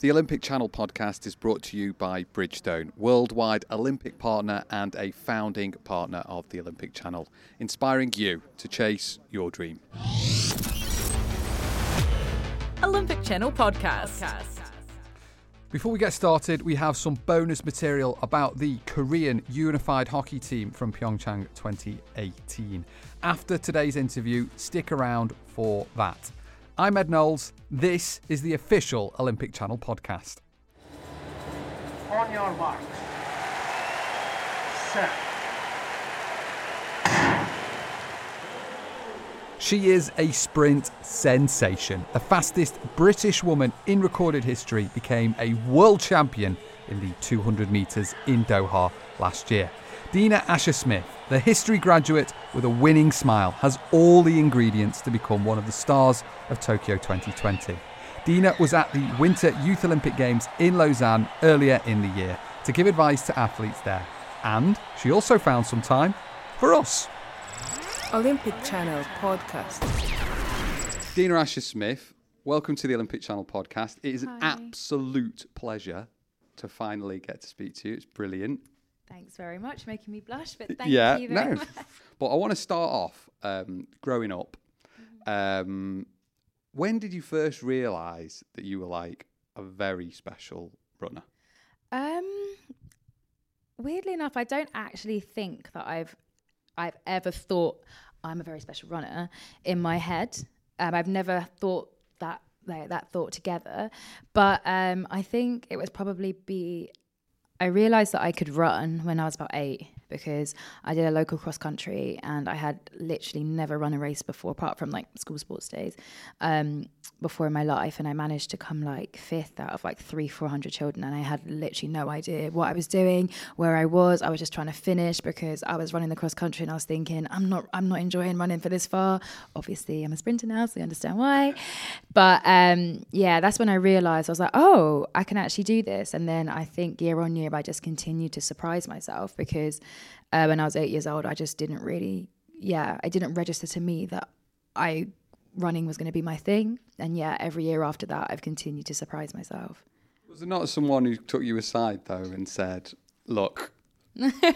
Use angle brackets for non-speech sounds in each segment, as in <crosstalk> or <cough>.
The Olympic Channel podcast is brought to you by Bridgestone, worldwide Olympic partner and a founding partner of the Olympic Channel, inspiring you to chase your dream. Olympic Channel podcast. Before we get started, we have some bonus material about the Korean unified hockey team from Pyeongchang 2018. After today's interview, stick around for that. I'm Ed Knowles. This is the official Olympic Channel podcast. On your marks. Set. She is a sprint sensation. The fastest British woman in recorded history became a world champion in the 200 metres in Doha last year. Dina Asher Smith, the history graduate with a winning smile, has all the ingredients to become one of the stars of Tokyo 2020. Dina was at the Winter Youth Olympic Games in Lausanne earlier in the year to give advice to athletes there. And she also found some time for us. Olympic Channel podcast. Dina Asher Smith, welcome to the Olympic Channel podcast. It is an absolute pleasure to finally get to speak to you. It's brilliant. Thanks very much, making me blush. But thank yeah, you very no. much. <laughs> but I want to start off um, growing up. Mm-hmm. Um, when did you first realise that you were like a very special runner? Um, weirdly enough, I don't actually think that I've I've ever thought I'm a very special runner in my head. Um, I've never thought that like, that thought together. But um, I think it was probably be. I realised that I could run when I was about eight because I did a local cross country and I had literally never run a race before, apart from like school sports days, um, before in my life. And I managed to come like fifth out of like three, four hundred children, and I had literally no idea what I was doing, where I was. I was just trying to finish because I was running the cross country, and I was thinking, I'm not, I'm not enjoying running for this far. Obviously, I'm a sprinter now, so you understand why. But um, yeah, that's when I realised I was like, oh, I can actually do this. And then I think year on year, I just continued to surprise myself because uh, when I was eight years old, I just didn't really, yeah, I didn't register to me that I running was going to be my thing. And yeah, every year after that, I've continued to surprise myself. Was there not someone who took you aside though and said, "Look,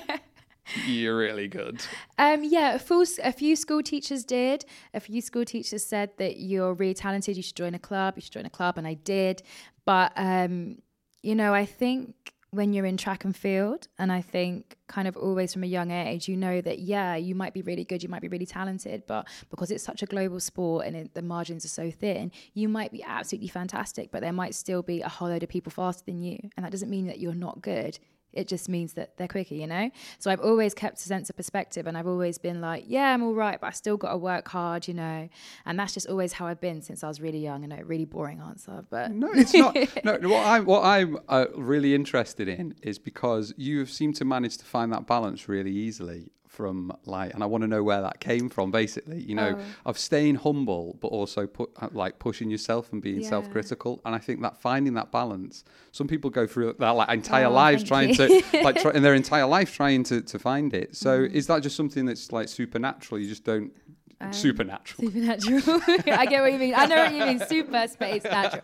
<laughs> you're really good"? Um, yeah, a, full, a few school teachers did. A few school teachers said that you're really talented. You should join a club. You should join a club, and I did. But um, you know, I think when you're in track and field, and I think kind of always from a young age, you know that yeah, you might be really good, you might be really talented, but because it's such a global sport and it, the margins are so thin, you might be absolutely fantastic, but there might still be a whole load of people faster than you, and that doesn't mean that you're not good. It just means that they're quicker, you know? So I've always kept a sense of perspective and I've always been like, yeah, I'm all right, but I still got to work hard, you know? And that's just always how I've been since I was really young. I know, really boring answer, but No, it's not. <laughs> no, what I'm what I'm uh, really interested in is because you seem to manage to find that balance really easily from like, and I want to know where that came from. Basically, you know, of staying humble but also put uh, like pushing yourself and being Yeah. self-critical. And I think that finding that balance, some people go through that like entire Oh, lives trying you. to like try, <laughs> in their entire life trying to to find it. So Mm-hmm. is that just something that's like supernatural? You just don't. Um, supernatural. Supernatural. <laughs> I get what you mean. I know what you mean. <laughs> Super space natural.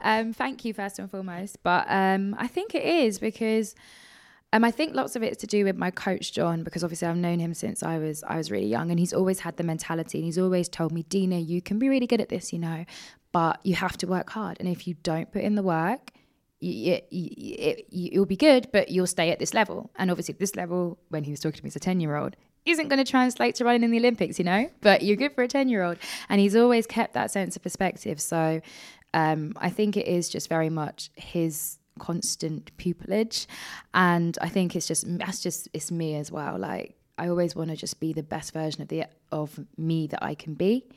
Um, thank you first and foremost. But um, I think it is because um, I think lots of it is to do with my coach John because obviously I've known him since I was I was really young and he's always had the mentality and he's always told me, Dina, you can be really good at this, you know, but you have to work hard and if you don't put in the work. You, you, you, you'll be good, but you'll stay at this level. And obviously, this level, when he was talking to me as a 10 year old, isn't going to translate to running in the Olympics, you know, but you're good for a 10 year old. And he's always kept that sense of perspective. So um, I think it is just very much his constant pupillage. And I think it's just, that's just, it's me as well. Like, I always want to just be the best version of the of me that I can be,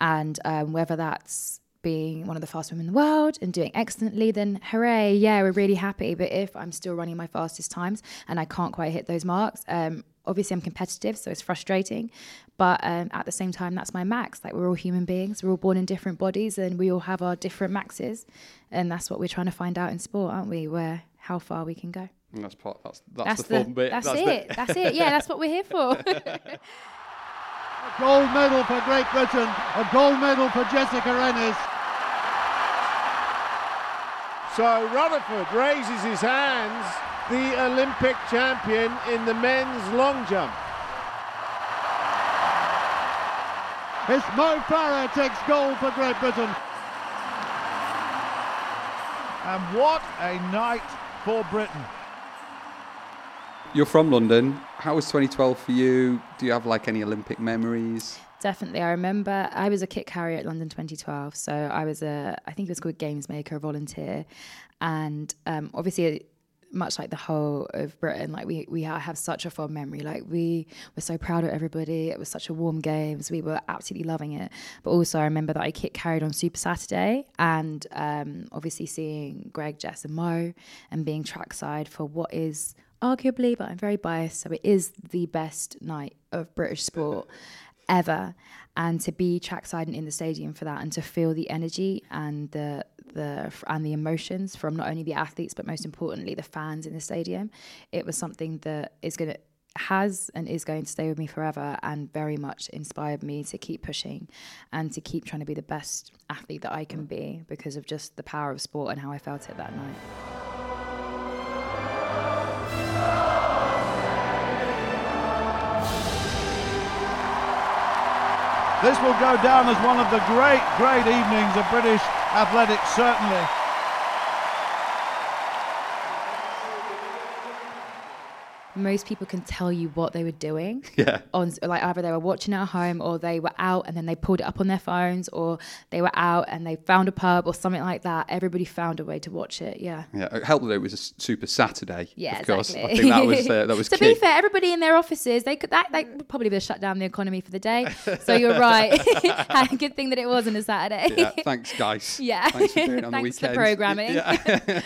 and um, whether that's being one of the fastest women in the world and doing excellently, then hooray, yeah, we're really happy. But if I'm still running my fastest times and I can't quite hit those marks, um, obviously I'm competitive, so it's frustrating. But um, at the same time, that's my max. Like we're all human beings, we're all born in different bodies, and we all have our different maxes, and that's what we're trying to find out in sport, aren't we? Where how far we can go. And that's part. That's that's, That's the fun bit. That's, the- it. That's it. Yeah, that's what we're here for. <laughs> A gold medal for Great Britain, a gold medal for Jessica Ennis. So Rutherford raises his hands, the Olympic champion in the men's long jump. It's Mo Farah takes gold for Great Britain. And what a night for Britain. You're from London. How was 2012 for you? Do you have like any Olympic memories? Definitely. I remember I was a kit carrier at London 2012. So I was a, I think it was called Games Maker, a volunteer. And um, obviously, much like the whole of Britain, like we, we have such a fond memory. Like we were so proud of everybody. It was such a warm games. We were absolutely loving it. But also, I remember that I kit carried on Super Saturday and um, obviously seeing Greg, Jess, and Mo and being trackside for what is arguably, but I'm very biased, so it is the best night of British sport ever. And to be trackside and in the stadium for that, and to feel the energy and the the and the emotions from not only the athletes but most importantly the fans in the stadium, it was something that is going to has and is going to stay with me forever and very much inspired me to keep pushing and to keep trying to be the best athlete that I can be because of just the power of sport and how I felt it that night. This will go down as one of the great, great evenings of British athletics, certainly. Most people can tell you what they were doing. <laughs> Yeah. On like either they were watching at home or they were out and then they pulled it up on their phones or they were out and they found a pub or something like that. Everybody found a way to watch it. Yeah. Yeah. It helped that it was a Super Saturday. Yeah, of course. exactly. I think that was uh, that <laughs> was. to key. be fair, everybody in their offices they could that they would probably have shut down the economy for the day. So you're <laughs> right. Good thing that it wasn't a Saturday. yeah, thanks, guys. Yeah. Thanks for doing it on Thanks the for weekend. programming. Yeah.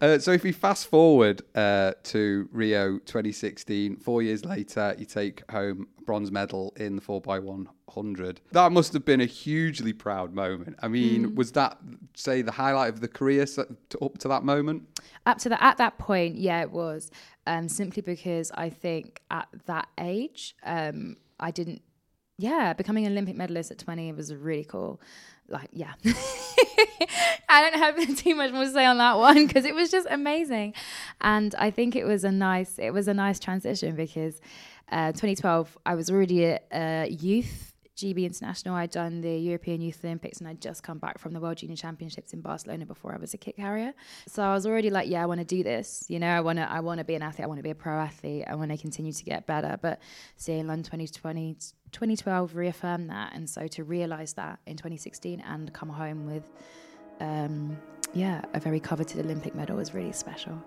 uh, so if we fast forward uh, to Rio 2016, four years later, you take home a bronze medal in the 4x100. That must have been a hugely proud moment. I mean, Mm. was that, say, the highlight of the career up to that moment? up to that at that point yeah it was um simply because i think at that age um i didn't yeah becoming an olympic medalist at 20 was really cool. Like yeah. <laughs> I don't have <laughs> too much more to say on that one because it was just amazing. And i think it was a nice it was a nice transition because uh 2012 i was already a, a youth GB International. I'd done the European Youth Olympics and I'd just come back from the World Junior Championships in Barcelona before I was a kick carrier. So I was already like, yeah, I want to do this. You know, I want to I want to be an athlete. I want to be a pro athlete. I want to continue to get better. But seeing London 2020 2012 reaffirmed that and so to realize that in 2016 and come home with um yeah, a very coveted Olympic medal was really special.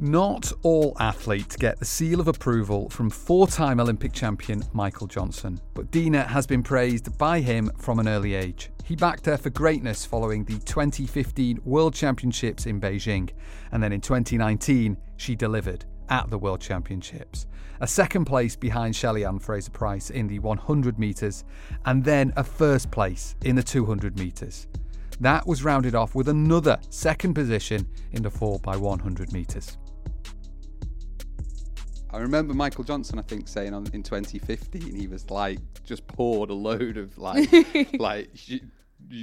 Not all athletes get the seal of approval from four time Olympic champion Michael Johnson, but Dina has been praised by him from an early age. He backed her for greatness following the 2015 World Championships in Beijing, and then in 2019, she delivered at the World Championships. A second place behind Shelly Ann Fraser Pryce in the 100 metres, and then a first place in the 200 metres. That was rounded off with another second position in the 4x100 metres. I remember Michael Johnson, I think, saying on, in 2015, he was like, just poured a load of like, <laughs> like,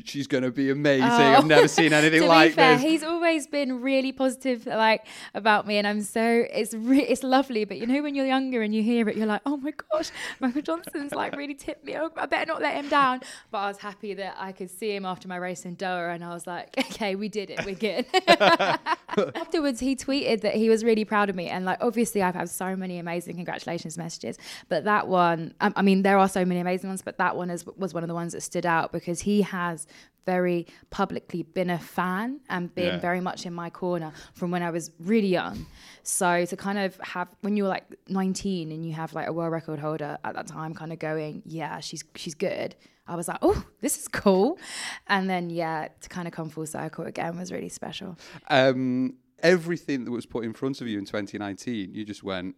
she's going to be amazing. I've oh. never seen <laughs> anything to like be fair, this. he's always been really positive, like about me, and I'm so it's re- it's lovely. But you know, when you're younger and you hear it, you're like, oh my gosh, Michael Johnson's like really tipped me. Oh, I better not let him down. But I was happy that I could see him after my race in Doha, and I was like, <laughs> okay, we did it, we're good. <laughs> Afterwards, he tweeted that he was really proud of me, and like obviously, I've had so many amazing congratulations messages, but that one, I, I mean, there are so many amazing ones, but that one is, was one of the ones that stood out because he has very publicly been a fan and been Yeah. very much in my corner from when I was really young. So to kind of have when you're like 19 and you have like a world record holder at that time kind of going, yeah, she's she's good. I was like, oh, this is cool. And then yeah, to kind of come full circle again was really special. um, everything that was put in front of you in 2019, you just went,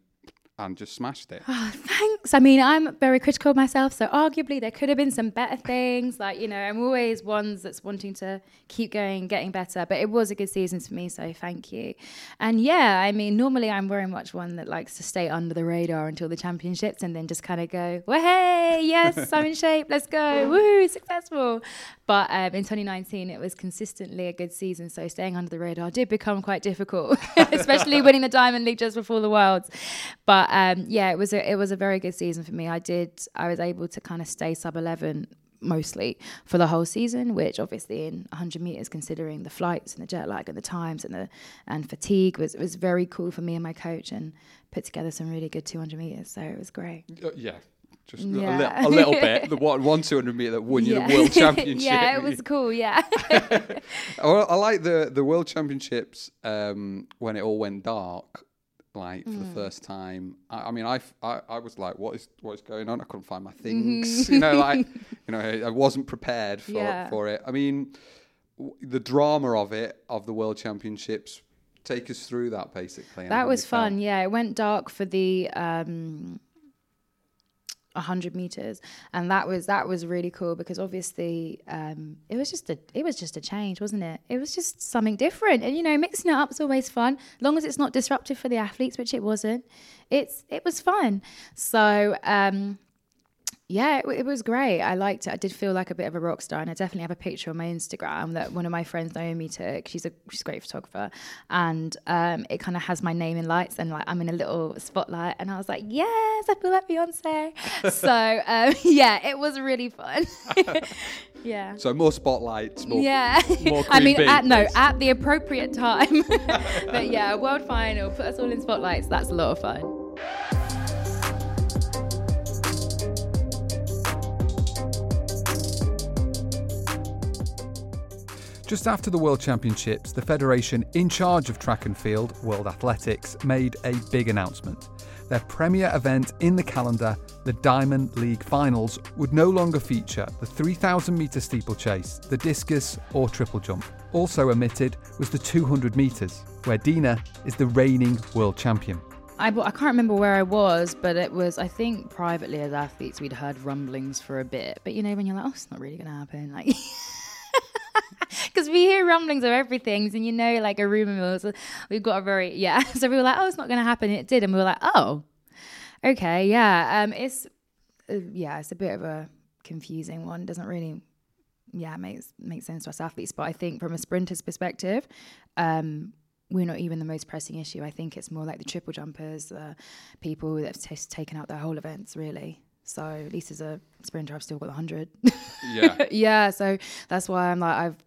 and just smashed it. Oh, <sighs> thanks. I mean, I'm very critical of myself, so arguably there could have been some better things. Like, you know, I'm always ones that's wanting to keep going, getting better. But it was a good season for me, so thank you. And yeah, I mean, normally I'm very much one that likes to stay under the radar until the championships and then just kind of go, well, hey, yes, <laughs> I'm in shape, let's go, woohoo, successful. But um, in 2019, it was consistently a good season, so staying under the radar did become quite difficult, <laughs> especially winning the Diamond League just before the Worlds. But um, yeah, it was a, it was a very good season for me. I did I was able to kind of stay sub 11 mostly for the whole season which obviously in 100 meters considering the flights and the jet lag and the times and the and fatigue was was very cool for me and my coach and put together some really good 200 meters so it was great Uh, yeah. Just a, li- a little bit. <laughs> The one, one 200 meter that won you the world <laughs> championship. yeah it was cool yeah <laughs> I, I like the the world championships um, when it all went dark, like for Mm. the first time. I, I mean, I was like, what is what is going on? I couldn't find my Mm-hmm. things. <laughs> you know, like <laughs> you know, I wasn't prepared for Yeah. for it. I mean, w- the drama of it of the world championships. Take us through that basically. that was fun felt. yeah it went dark for the um 100 meters. And that was that was really cool because obviously um it was just a it was just a change wasn't it? It was just something different. And you know mixing it up is always fun as long as it's not disruptive for the athletes which it wasn't. It's it was fun. So um yeah, it, it was great. I liked it. I did feel like a bit of a rock star, and I definitely have a picture on my Instagram that one of my friends Naomi took. She's a she's a great photographer, and um, it kind of has my name in lights, and like I'm in a little spotlight, and I was like, yes, I feel like Beyonce. <laughs> so um, <laughs> yeah, it was really fun. <laughs> yeah. So more spotlights, more Yeah, more I mean, at, no, at the appropriate time. but yeah, world final, put us all in spotlights. That's a lot of fun. Just after the World Championships, the federation in charge of track and field, World Athletics, made a big announcement. Their premier event in the calendar, the Diamond League Finals, would no longer feature the 3,000 metre steeplechase, the discus, or triple jump. Also omitted was the 200 metres, where Dina is the reigning world champion. I, I can't remember where I was, but it was, I think, privately as athletes, we'd heard rumblings for a bit. But you know, when you're like, oh, it's not really going to happen. Like, <laughs> because we hear rumblings of everything, and you know, like a rumor mill. So we've got a very, yeah. <laughs> So we were like, oh, it's not going to happen. It did. And we were like, oh, okay, yeah. Um, It's, uh, yeah, it's a bit of a confusing one. Doesn't really, yeah, makes makes sense to us athletes. But I think from a sprinter's perspective, um, we're not even the most pressing issue. I think it's more like the triple jumpers, uh, people that have t- taken out their whole events, really. So at least as a sprinter, I've still got the hundred. <laughs> Yeah. yeah, so that's why I'm like I've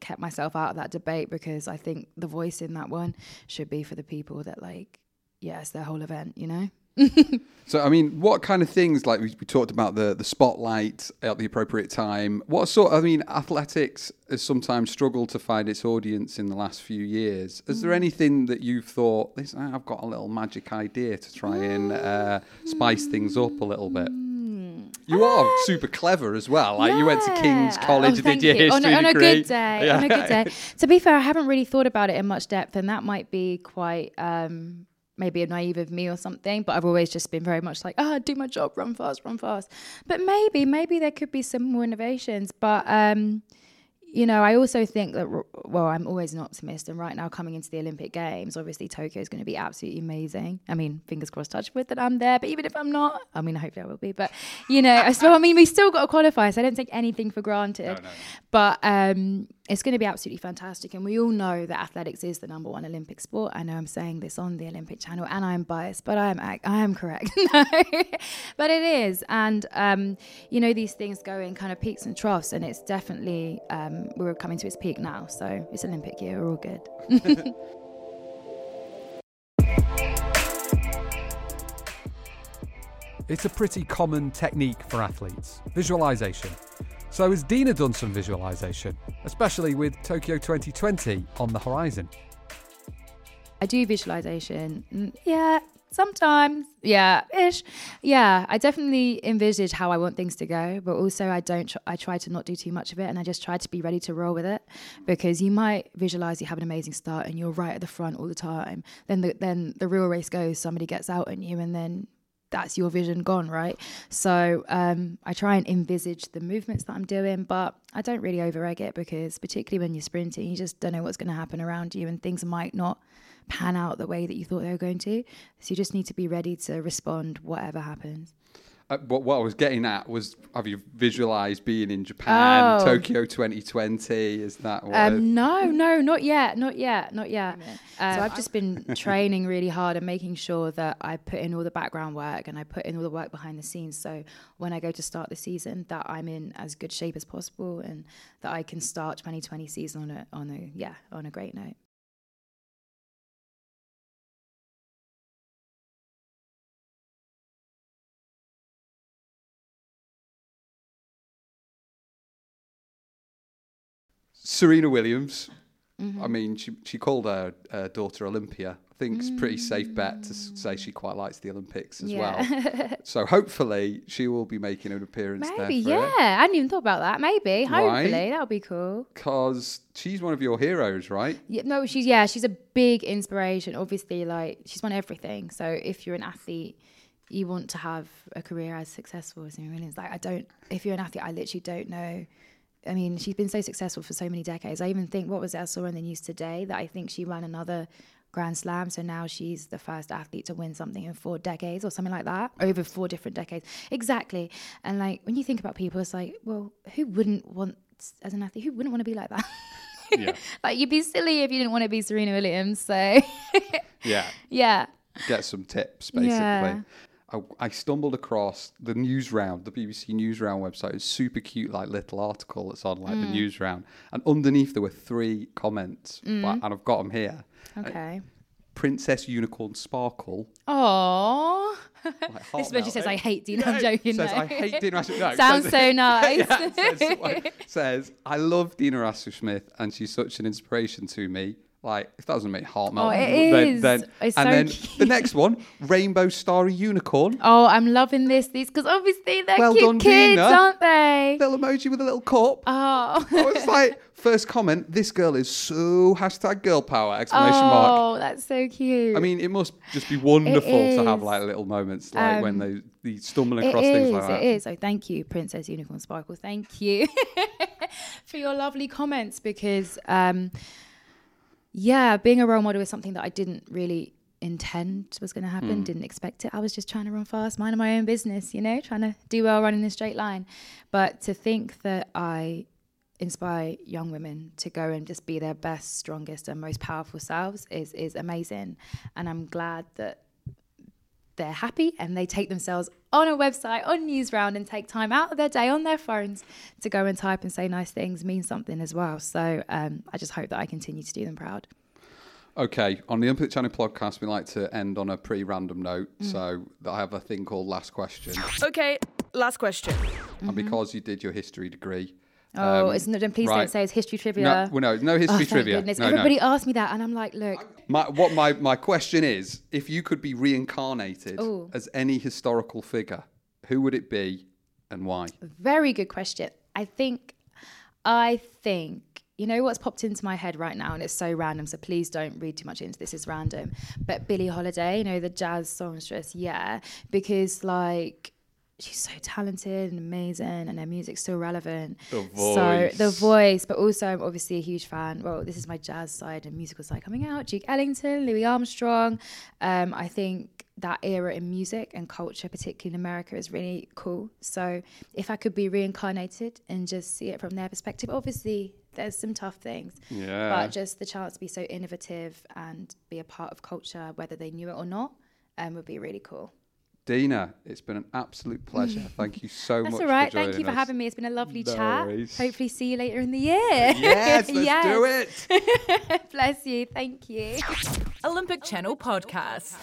kept myself out of that debate because I think the voice in that one should be for the people that like, yeah, it's their whole event, you know. <laughs> So, I mean, what kind of things, like we, we talked about the, the spotlight at the appropriate time, what sort, I mean, athletics has sometimes struggled to find its audience in the last few years. Is there anything that you've thought, this, ah, I've got a little magic idea to try and uh, spice things up a little bit? You are super clever as well. Like you went to King's College Oh, did your you. history on, a- on a good day. Yeah. On a good day. To be fair, I haven't really thought about it in much depth, and that might be quite um, maybe a naive of me or something. But I've always just been very much like, ah, do my job, run fast, run fast. But maybe, maybe there could be some more innovations. But um, you know, I also think that, well, I'm always an optimist. And right now, coming into the Olympic Games, obviously Tokyo is going to be absolutely amazing. I mean, fingers crossed, touch wood that I'm there. But even if I'm not, I mean, hopefully I will be. But, you know, so I mean, we still got to qualify. So I don't take anything for granted. But um, it's going to be absolutely fantastic. And we all know that athletics is the number one Olympic sport. I know I'm saying this on the Olympic channel and I'm biased, but I am, ac- I am correct. <laughs> but it is. And, um, you know, these things go in kind of peaks and troughs. And it's definitely, um, we're coming to its peak now. So it's Olympic year. We're all good. <laughs> It's a pretty common technique for athletes visualization. So, has Dina done some visualization, especially with Tokyo 2020 on the horizon? I do visualization. Mm, Yeah, sometimes. Yeah, ish. Yeah, I definitely envisage how I want things to go, but also I don't. Tr- I try to not do too much of it, and I just try to be ready to roll with it because you might visualize you have an amazing start and you're right at the front all the time. Then the then the real race goes, somebody gets out on you, and then that's your vision gone, right? So um, I try and envisage the movements that I'm doing, but I don't really over egg it because, particularly when you're sprinting, you just don't know what's going to happen around you and things might not pan out the way that you thought they were going to. So you just need to be ready to respond whatever happens. Uh, but what I was getting at was, have you visualized being in Japan, Oh. Tokyo 2020? Is that what? Um, no, no, not yet, not yet, not yet. Uh, so I've just been <laughs> training really hard and making sure that I put in all the background work and I put in all the work behind the scenes. So when I go to start the season, that I'm in as good shape as possible and that I can start 2020 season on a on a yeah on a great note. Serena Williams. Mm-hmm. I mean, she she called her uh, daughter Olympia. I think it's a pretty safe bet to say she quite likes the Olympics as well. So hopefully she will be making an appearance Maybe, there. yeah. I hadn't even thought about that. Maybe, hopefully, that would be cool. Because she's one of your heroes, right? Yeah, no, she's yeah, she's a big inspiration. Obviously, like she's won everything. So if you're an athlete, you want to have a career as successful as Serena Williams. Like I don't. If you're an athlete, I literally don't know. I mean, she's been so successful for so many decades. I even think what was it I saw in the news today that I think she won another Grand Slam. So now she's the first athlete to win something in four decades or something like that, over four different decades. Exactly. And like when you think about people, it's like, well, who wouldn't want as an athlete? Who wouldn't want to be like that? <laughs> Yeah. <laughs> like you'd be silly if you didn't want to be Serena Williams. So Yeah. <laughs> yeah. Get some tips, basically. Yeah. I, I stumbled across the news round, the BBC news round website. It's super cute, like little article that's on like Mm. the news round, and underneath there were three comments, but- and I've got them here. Okay. Princess Unicorn Sparkle. Oh. Like <laughs> this is when says, "I hate Dean." I'm joking. Says no. I hate Dina Rasmussen. No, Sounds says- so <laughs> nice. Yeah, says, like, <laughs> says, I love Dina Smith and she's such an inspiration to me. Like, if that doesn't make heart melt, Oh, it then, is. then It's and so then cute. <laughs> the next one, Rainbow Starry Unicorn, Oh, I'm loving this. These because obviously they're Well cute done, kids, aren't they? little emoji with a little cup. Oh. I was <laughs> like, first comment, this girl is so hashtag girl power, exclamation mark. Oh, that's so cute. I mean, it must just be wonderful to have like little moments like when Um, they, they stumbling It across things is, like that. It is. So thank you, Princess Unicorn Sparkle. Thank you <laughs> for your lovely comments because, um, yeah, being a role model is something that I didn't really intend was going to happen. Hmm. Didn't expect it. I was just trying to run fast, minding my own business, you know, trying to do well, running in a straight line. But to think that I inspire young women to go and just be their best, strongest, and most powerful selves is is amazing. And I'm glad that they're happy and they take themselves on a website, on Newsround, and take time out of their day on their phones to go and type and say nice things means something as well. So um, I just hope that I continue to do them proud. Okay, on the Olympic Channel podcast, we like to end on a pretty random note. Mm. So I have a thing called Last Question. Okay, last question. And because you did your history degree. Oh, um, it's not, then please right. don't say it's history trivia. No, well, no, no Oh, history thank trivia. goodness. No, no. Everybody asked me that, and I'm like, look, My, what my, my question is if you could be reincarnated Ooh. as any historical figure, who would it be and why? Very good question. I think, I think, you know what's popped into my head right now, and it's so random, so please don't read too much into this, it's random. But Billie Holiday, you know, the jazz songstress, yeah, because like, she's so talented and amazing and her music's still relevant. The voice. So the voice. voice, but also I'm obviously a huge fan. Well, this is my jazz side and musical side coming out. Duke Ellington, Louis Armstrong. Um, I think that era in music and culture, particularly in America, is really cool. So if I could be reincarnated and just see it from their perspective, obviously there's some tough things. Yeah. But just the chance to be so innovative and be a part of culture, whether they knew it or not, um, would be really cool. Dina, it's been an absolute pleasure. <laughs> Thank you so much. That's all right. For Thank you for us. having me. It's been a lovely No chat. worries. Hopefully, see you later in the year. Yes, <laughs> let's Yes. do it. <laughs> Bless you. Thank you. Olympic Channel Podcast.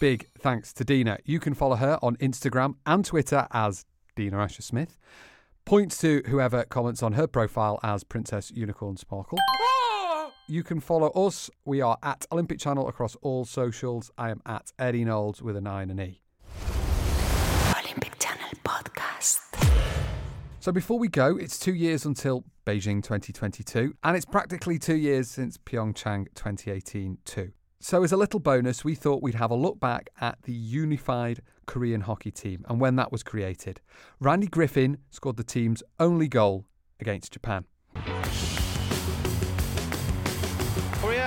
Big thanks to Dina. You can follow her on Instagram and Twitter as Dina Asher Smith. Points to whoever comments on her profile as Princess Unicorn Sparkle. You can follow us. We are at Olympic Channel across all socials. I am at Eddie Knowles with a 9 and E. Olympic Channel podcast. So before we go, it's two years until Beijing 2022, and it's practically two years since Pyeongchang 2018 too. So as a little bonus, we thought we'd have a look back at the unified Korean hockey team and when that was created. Randi Griffin scored the team's only goal against Japan.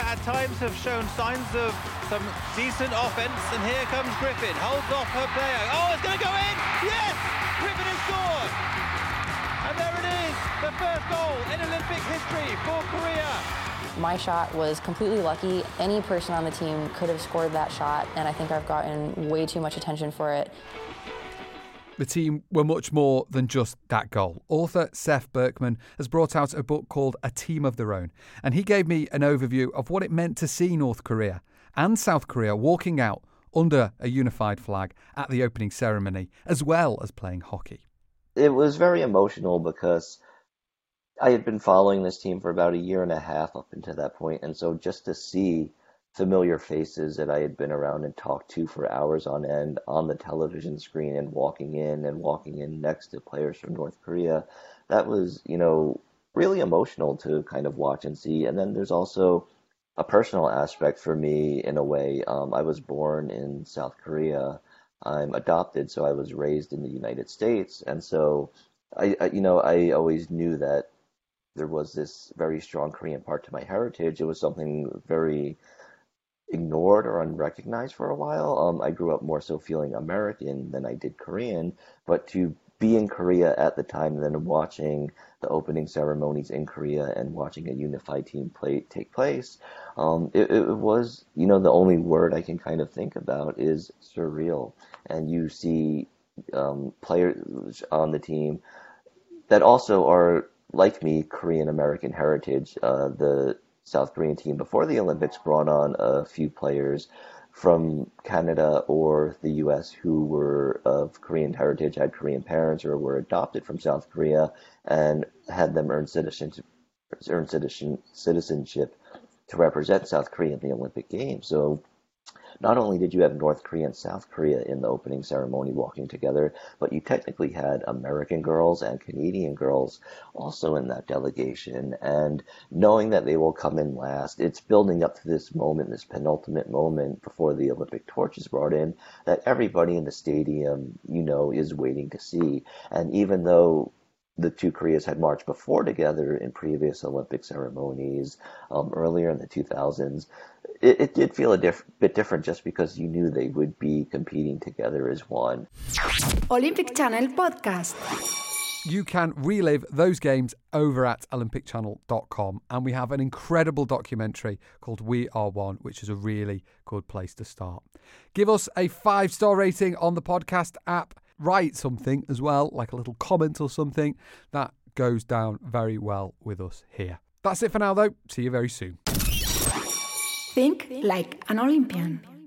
At times have shown signs of some decent offense, and here comes Griffin. Holds off her player. Oh, it's going to go in! Yes! Griffin has scored! And there it is, the first goal in Olympic history for Korea. My shot was completely lucky. Any person on the team could have scored that shot, and I think I've gotten way too much attention for it. The team were much more than just that goal. Author Seth Berkman has brought out a book called A Team of Their Own, and he gave me an overview of what it meant to see North Korea and South Korea walking out under a unified flag at the opening ceremony, as well as playing hockey. It was very emotional because I had been following this team for about a year and a half up until that point, and so just to see familiar faces that I had been around and talked to for hours on end on the television screen and walking in and walking in next to players from North Korea, that was, you know, really emotional to kind of watch and see. And then there's also a personal aspect for me in a way. Um, I was born in South Korea. I'm adopted, so I was raised in the United States, and so I, I you know, I always knew that there was this very strong Korean part to my heritage. It was something very ignored or unrecognized for a while. Um, I grew up more so feeling American than I did Korean, but to be in Korea at the time and then watching the opening ceremonies in Korea and watching a unified team play take place, um, it, it was, you know, the only word I can kind of think about is surreal. And you see um, players on the team that also are like me, Korean American heritage. Uh, the South Korean team before the Olympics brought on a few players from Canada or the US who were of Korean heritage, had Korean parents, or were adopted from South Korea and had them earn citizenship, earn citizenship to represent South Korea in the Olympic Games. So not only did you have North Korea and South Korea in the opening ceremony walking together, but you technically had American girls and Canadian girls also in that delegation. And knowing that they will come in last, it's building up to this moment, this penultimate moment before the Olympic torch is brought in, that everybody in the stadium, you know, is waiting to see. And even though the two Koreas had marched before together in previous Olympic ceremonies um, earlier in the 2000s, it, it did feel a diff- bit different just because you knew they would be competing together as one. Olympic Channel Podcast. You can relive those games over at olympicchannel.com. And we have an incredible documentary called We Are One, which is a really good place to start. Give us a five star rating on the podcast app. Write something as well, like a little comment or something. That goes down very well with us here. That's it for now, though. See you very soon. Think like an Olympian.